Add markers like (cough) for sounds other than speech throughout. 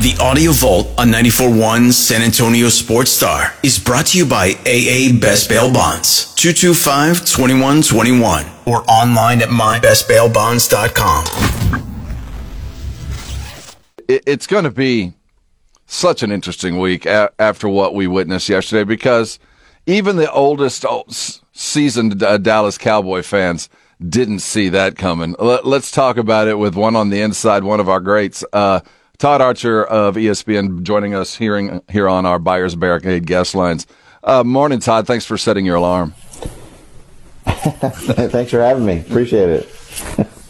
The Audio Vault on 94.1 San Antonio Sports Star is brought to you by AA Best Bail Bonds, 225-2121, or online at mybestbailbonds.com. It- It's going to be such an interesting week after what we witnessed yesterday because even the oldest seasoned uh, Dallas Cowboy fans didn't see that coming. Let- Let's talk about it with one on the inside, one of our greats. Uh, Todd Archer of ESPN joining us hearing here on our Buyers Barricade guest lines. Uh, morning, Todd. Thanks for setting your alarm. (laughs) Thanks for having me. Appreciate it.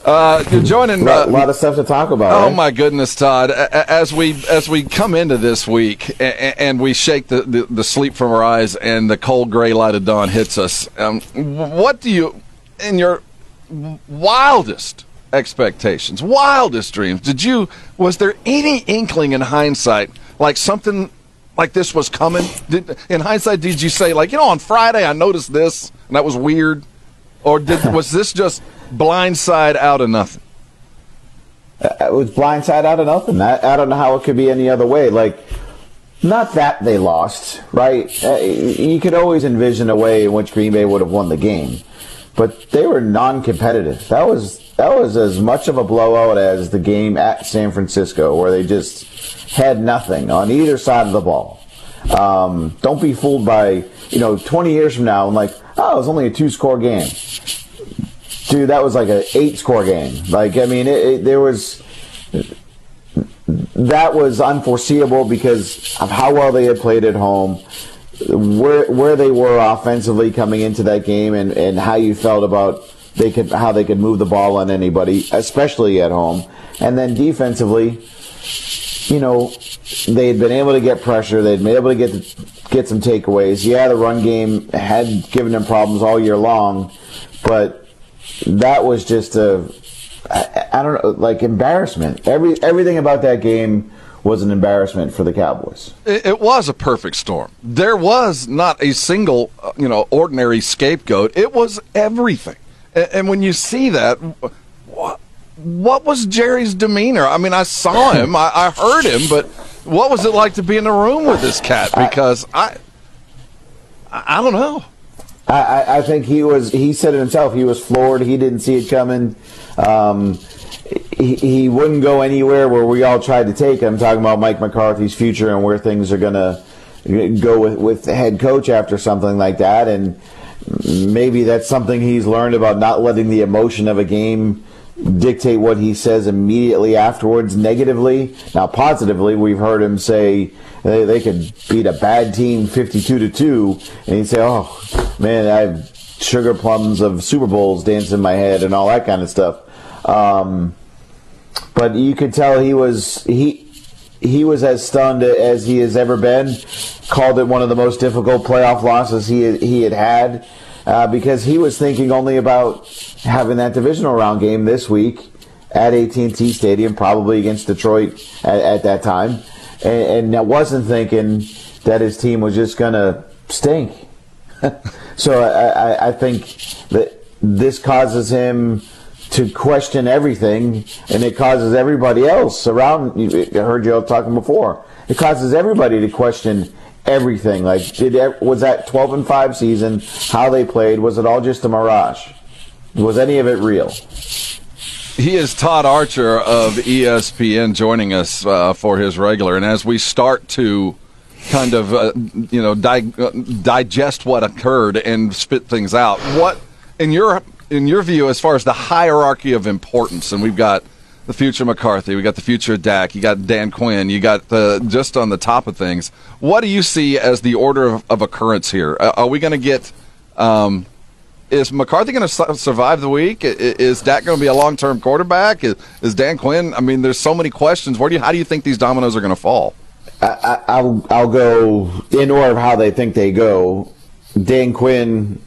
Uh, you're joining. A lot, uh, lot of stuff to talk about. Oh right? my goodness, Todd! A- a- As we as we come into this week a- a- and we shake the, the, the sleep from our eyes and the cold gray light of dawn hits us, um, what do you, in your wildest expectations, wildest dreams, did you? Was there any inkling in hindsight, like something like this was coming? Did, in hindsight, did you say like, you know, on Friday I noticed this and that was weird, or did was this just blindside out of nothing? it was blindside out of nothing. I, I don't know how it could be any other way. Like, not that they lost, right? Uh, You could always envision a way in which Green Bay would have won the game, but they were non-competitive. That was that was as much of a blowout as the game at San Francisco, where they just had nothing on either side of the ball. Um, don't be fooled by you know 20 years from now. I'm like, oh, it was only a two-score game. Dude, that was like an eight-score game. Like, I mean, it, it, there was that was unforeseeable because of how well they had played at home, where where they were offensively coming into that game, and, and how you felt about they could how they could move the ball on anybody, especially at home, and then defensively, you know, they had been able to get pressure, they'd been able to get get some takeaways. Yeah, the run game had given them problems all year long, but that was just a I, I don't know, like embarrassment. Every everything about that game was an embarrassment for the Cowboys. It, it was a perfect storm. There was not a single, uh, you know, ordinary scapegoat. It was everything. And, and when you see that, what, what was Jerry's demeanor? I mean, I saw (laughs) him, I, I heard him, but what was it like to be in a room with this cat? Because I, I, I don't know. I, I, I think he was. He said it himself. He was floored. He didn't see it coming. Um, he, he wouldn't go anywhere where we all tried to take him. Talking about Mike McCarthy's future and where things are going to go with with the head coach after something like that. And maybe that's something he's learned about not letting the emotion of a game dictate what he says immediately afterwards negatively. Now, positively, we've heard him say they, they could beat a bad team 52 to 2, and he'd say, Oh, man, I have sugar plums of Super Bowls dancing in my head and all that kind of stuff. Um, but you could tell he was he he was as stunned as he has ever been. Called it one of the most difficult playoff losses he he had had uh, because he was thinking only about having that divisional round game this week at AT&T Stadium, probably against Detroit at, at that time, and, and wasn't thinking that his team was just going to stink. (laughs) so I, I, I think that this causes him to question everything, and it causes everybody else around. I heard you all talking before. It causes everybody to question everything. Like, did was that twelve and five season how they played? Was it all just a mirage? Was any of it real? He is Todd Archer of ESPN joining us uh, for his regular. And as we start to kind of, uh, you know, di- uh, digest what occurred and spit things out, what, in your in your view, as far as the hierarchy of importance, and we've got the future McCarthy, we got the future Dak, you got Dan Quinn, you got the just on the top of things. What do you see as the order of, of occurrence here? Uh, are we going to get? Um, is McCarthy going to su- survive the week? Is Dak going to be a long term quarterback? Is, is, Dan Quinn? I mean, there's so many questions. Where do you, how do you think these dominoes are going to fall? I, will I'll go in order of how they think they go. Dan Quinn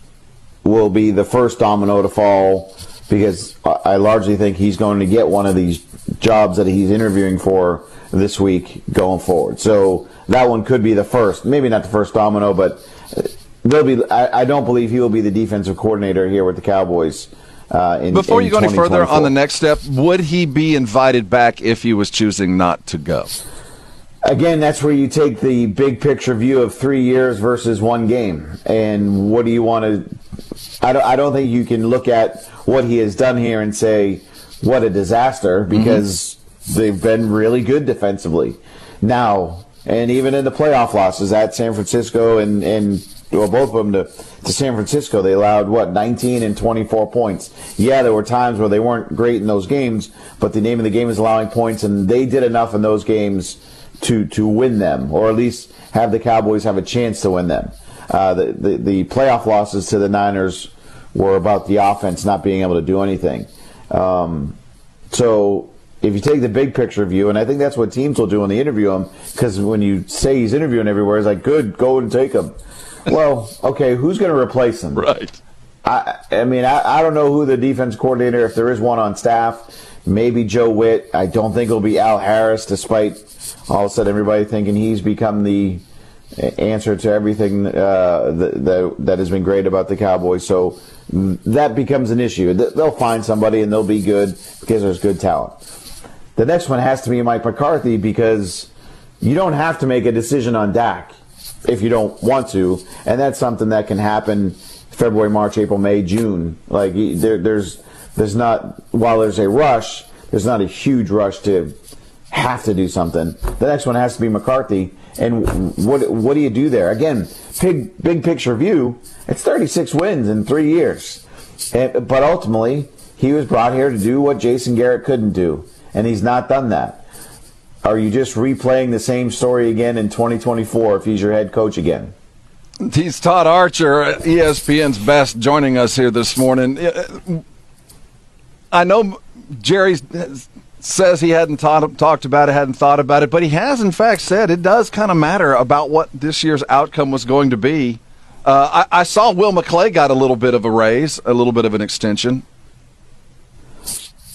will be the first domino to fall because I largely think he's going to get one of these jobs that he's interviewing for this week going forward. So that one could be the first, maybe not the first domino, but they'll be. I, I don't believe he will be the defensive coordinator here with the Cowboys. Uh, in, Before in you go any further on the next step, would he be invited back if he was choosing not to go? Again, that's where you take the big picture view of three years versus one game. And what do you want to. I don't, I don't think you can look at what he has done here and say, what a disaster, mm-hmm. because mm-hmm. they've been really good defensively. Now, and even in the playoff losses at San Francisco and, and well, both of them to, to San Francisco, they allowed what 19 and 24 points. Yeah, there were times where they weren't great in those games, but the name of the game is allowing points, and they did enough in those games to to win them, or at least have the Cowboys have a chance to win them. Uh, the, the, the playoff losses to the Niners were about the offense not being able to do anything. Um, so if you take the big picture view, and I think that's what teams will do when they interview him, because when you say he's interviewing everywhere, it's like, good, go and take him. well, okay, who's going to replace him? Right. I, I mean, I, I don't know who the defense coordinator, if there is one on staff, maybe Joe Whitt. I don't think it'll be Al Harris, despite all of a sudden everybody thinking he's become the answer to everything uh, that, that, that has been great about the Cowboys. So that becomes an issue. They'll find somebody and they'll be good because there's good talent. The next one has to be Mike McCarthy because you don't have to make a decision on Dak if you don't want to, and that's something that can happen February, March, April, May, June. Like there, there's there's not while there's a rush, there's not a huge rush to have to do something. The next one has to be McCarthy. And what what do you do there? Again, big big picture view. It's 36 wins in three years, and, but ultimately he was brought here to do what Jason Garrett couldn't do, and he's not done that. Are you just replaying the same story again in 2024 if he's your head coach again? He's Todd Archer, ESPN's best, joining us here this morning. I know Jerry says he hadn't thought, talked about it, hadn't thought about it, but he has, in fact, said it does kind of matter about what this year's outcome was going to be. Uh, I, I, saw Will McClay got a little bit of a raise, a little bit of an extension.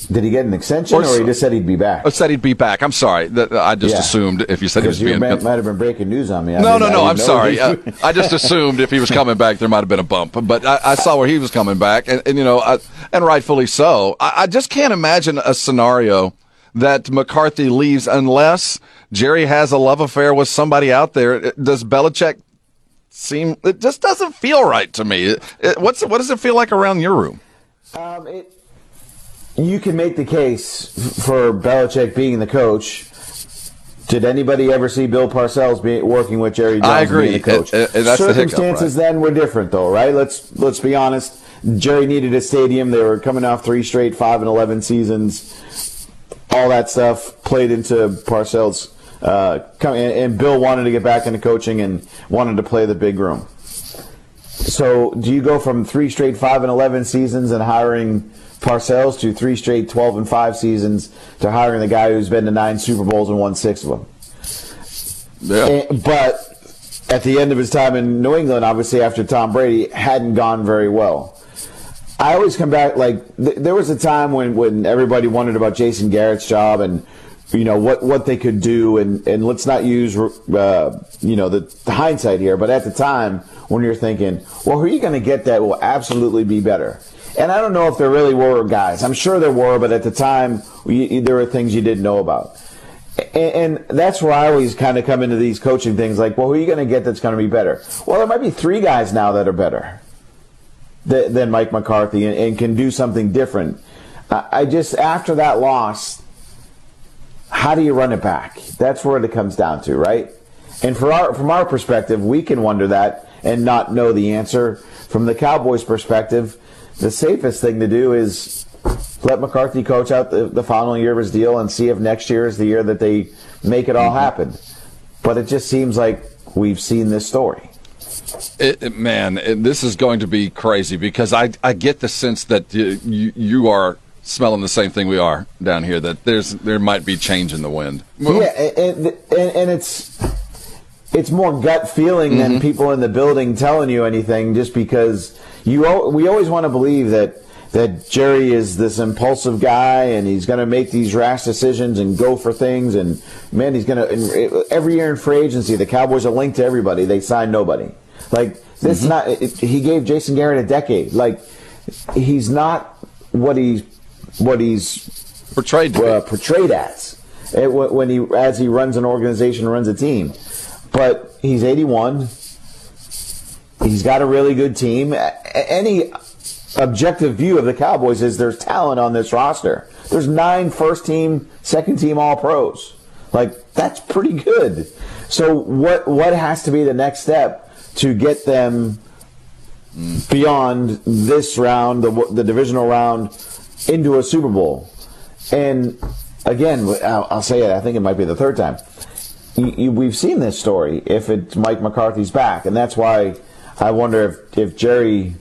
Did he get an extension, or, or he just said he'd be back? Oh, said he'd be back. I'm sorry. I just yeah. assumed if you said he was being. Might, might have been breaking news on me. I no, mean, no, no. I'm sorry. I, I, just assumed if he was coming back, there might have been a bump. But I, I saw where he was coming back, and, and you know, and rightfully so. I, just can't imagine a scenario that McCarthy leaves unless Jerry has a love affair with somebody out there. Does Belichick seem? It just doesn't feel right to me. It, it, what's what does it feel like around your room? Um, it, you can make the case for Belichick being the coach. Did anybody ever see Bill Parcells be working with Jerry Jones I agree. being the coach? And, and Circumstances the hiccup, right? then were different, though, right? Let's let's be honest. Jerry needed a stadium. They were coming off three straight five and eleven seasons. All that stuff played into Parcells. Uh, and, and Bill wanted to get back into coaching and wanted to play the big room. So, do you go from three straight five and eleven seasons and hiring Parcells to three straight 12 and 5 seasons to hiring the guy who's been to nine Super Bowls and won six of them. Yeah. And, but at the end of his time in New England, obviously after Tom Brady, hadn't gone very well. I always come back like th- there was a time when, when everybody wondered about Jason Garrett's job and you know what what they could do and and let's not use uh, you know the, the, hindsight here, but at the time when you're thinking, well, who are you going to get that will absolutely be better? And I don't know if there really were guys. I'm sure there were, but at the time, we, there were things you didn't know about. And, and that's where I always kind of come into these coaching things like, well, who are you going to get that's going to be better? Well, there might be three guys now that are better than, than Mike McCarthy and, and, can do something different. I just, after that loss, how do you run it back? That's where it comes down to, right? And for our, from our perspective, we can wonder that and not know the answer. From the Cowboys' perspective, the safest thing to do is let McCarthy coach out the, the following year of his deal and see if next year is the year that they make it all mm-hmm. happen. But it just seems like we've seen this story. It, it, man, it, this is going to be crazy because I, I get the sense that you, you, you are smelling the same thing we are down here. That there's there might be change in the wind. Yeah, and, and, and it's it's more gut feeling mm-hmm. than people in the building telling you anything. Just because you we always want to believe that that Jerry is this impulsive guy and he's going to make these rash decisions and go for things. And man, he's going to every year in free agency, the Cowboys are linked to everybody. They sign nobody. Like this, mm-hmm. not it, he gave Jason Garrett a decade. Like he's not what he's what he's portrayed uh, portrayed as it, when he as he runs an organization, runs a team. But he's 81. He's got a really good team. Any objective view of the Cowboys is there's talent on this roster. There's nine first team, second team All Pros. Like that's pretty good. So what what has to be the next step to get them beyond this round, the, the divisional round, into a Super Bowl? And again, I'll, I'll say it. I think it might be the third time. You, you, we've seen this story. If it's Mike McCarthy's back, and that's why I wonder if if Jerry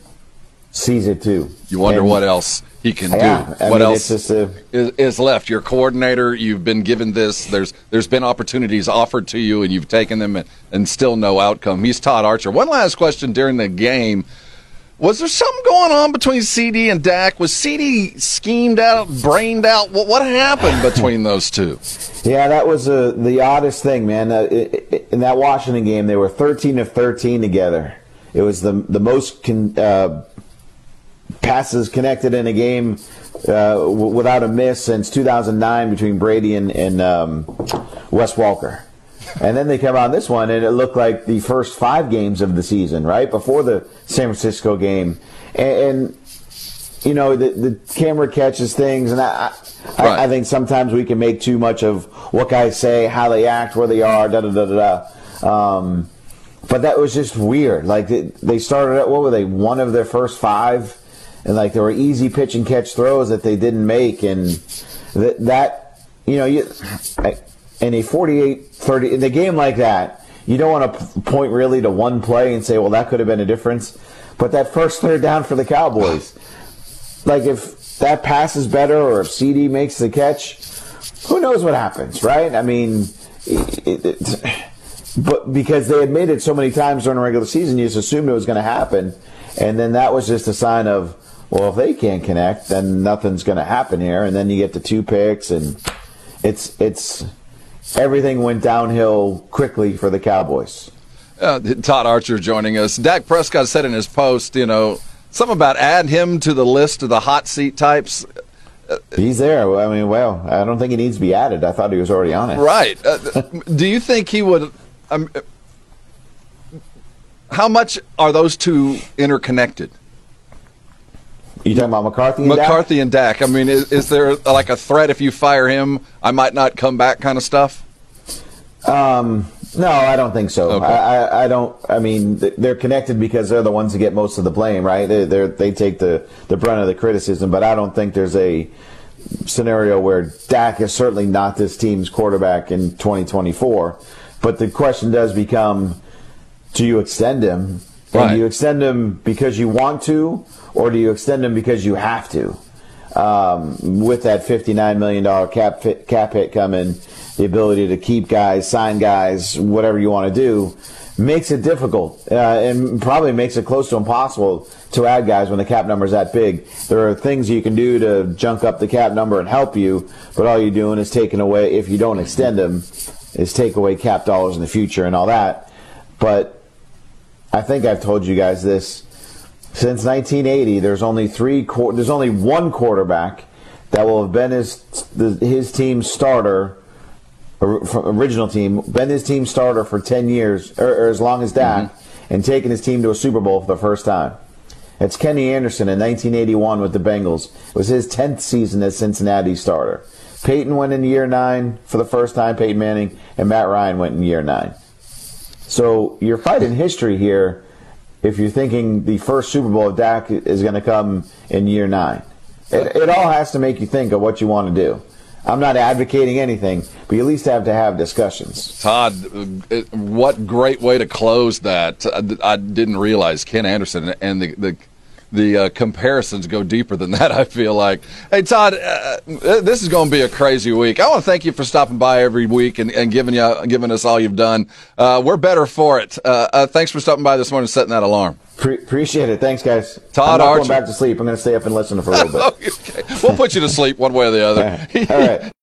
sees it too. You wonder and, what else he can yeah, do. I what mean, else a, is, is, left? Your coordinator. You've been given this. There's there's been opportunities offered to you, and you've taken them, and, and still no outcome. He's Todd Archer. One last question during the game. Was there something going on between CeeDee and Dak? Was CeeDee schemed out, brained out? What, what happened between those two? Yeah, that was uh, the oddest thing, man. Uh, in that Washington game, they were 13 of 13 together. It was the the most con, uh, passes connected in a game uh, w- without a miss since 2009 between Brady and, and um, Wes Welker. And then they come out this one, and it looked like the first five games of the season, right before the San Francisco game, and, and you know the, the camera catches things, and I, I, right. I, think sometimes we can make too much of what guys say, how they act, where they are, da da da da. da. Um, but that was just weird. Like they started at what were they? One of their first five and like there were easy pitch and catch throws that they didn't make, and that that you know you in a 48-30 in a game like that, you don't want to point really to one play and say, well, that could have been a difference. But that first third down for the Cowboys, like if that pass is better or if CeeDee makes the catch, who knows what happens, right? I mean, it, it, but because they had made it so many times during the regular season, you just assumed it was going to happen, and then that was just a sign of well, if they can't connect, then nothing's going to happen here. And then you get the two picks, and it's it's everything went downhill quickly for the Cowboys. Uh, Todd Archer joining us. Dak Prescott said in his post, you know, something about add him to the list of the hot seat types. He's there. I mean, well, I don't think he needs to be added. I thought he was already on it. Right. Uh, (laughs) do you think he would? Um, how much are those two interconnected? You talking about McCarthy? And McCarthy Dak? and Dak. I mean, is, is, there like a threat if you fire him, I might not come back kind of stuff? Um, no, I don't think so. Okay. I, I, don't. I mean, they're connected because they're the ones who get most of the blame, right? They they take the the brunt of the criticism, but I don't think there's a scenario where Dak is certainly not this team's quarterback in 2024. But the question does become: Do you extend him? And do you extend him because you want to, or do you extend them because you have to? Um, with that $59 million cap, cap hit coming, the ability to keep guys, sign guys, whatever you want to do, makes it difficult uh, and probably makes it close to impossible to add guys when the cap number is that big. There are things you can do to junk up the cap number and help you, but all you're doing is taking away, if you don't extend them, is take away cap dollars in the future and all that. But I think I've told you guys this since 1980, there's only three. There's only one quarterback that will have been his his team starter, original team, been his team starter for 10 years or, or as long as that, mm-hmm. and taken his team to a Super Bowl for the first time. It's Kenny Anderson in 1981 with the Bengals. It was his 10th season as Cincinnati starter. Peyton went in year nine for the first time, Peyton Manning, and Matt Ryan went in year nine. So you're fighting history here if you're thinking the first Super Bowl of Dak is going to come in year nine. It, it, all has to make you think of what you want to do. I'm not advocating anything, but you at least have to have discussions. Todd, uh, what great way to close that. I, I didn't realize Ken Anderson and the, the the uh, comparisons go deeper than that. (laughs) I feel like. Hey, Todd, uh, this is going to be a crazy week. I want to thank you for stopping by every week and, and giving you giving us all you've done. Uh, we're better for it. Uh, uh, thanks for stopping by this morning, and setting that alarm. Pre- appreciate it. Thanks, guys. Todd I'm going back to sleep. I'm going to stay up and listen for a little bit. (laughs) okay. We'll put you to sleep one way or the other. (laughs) All right.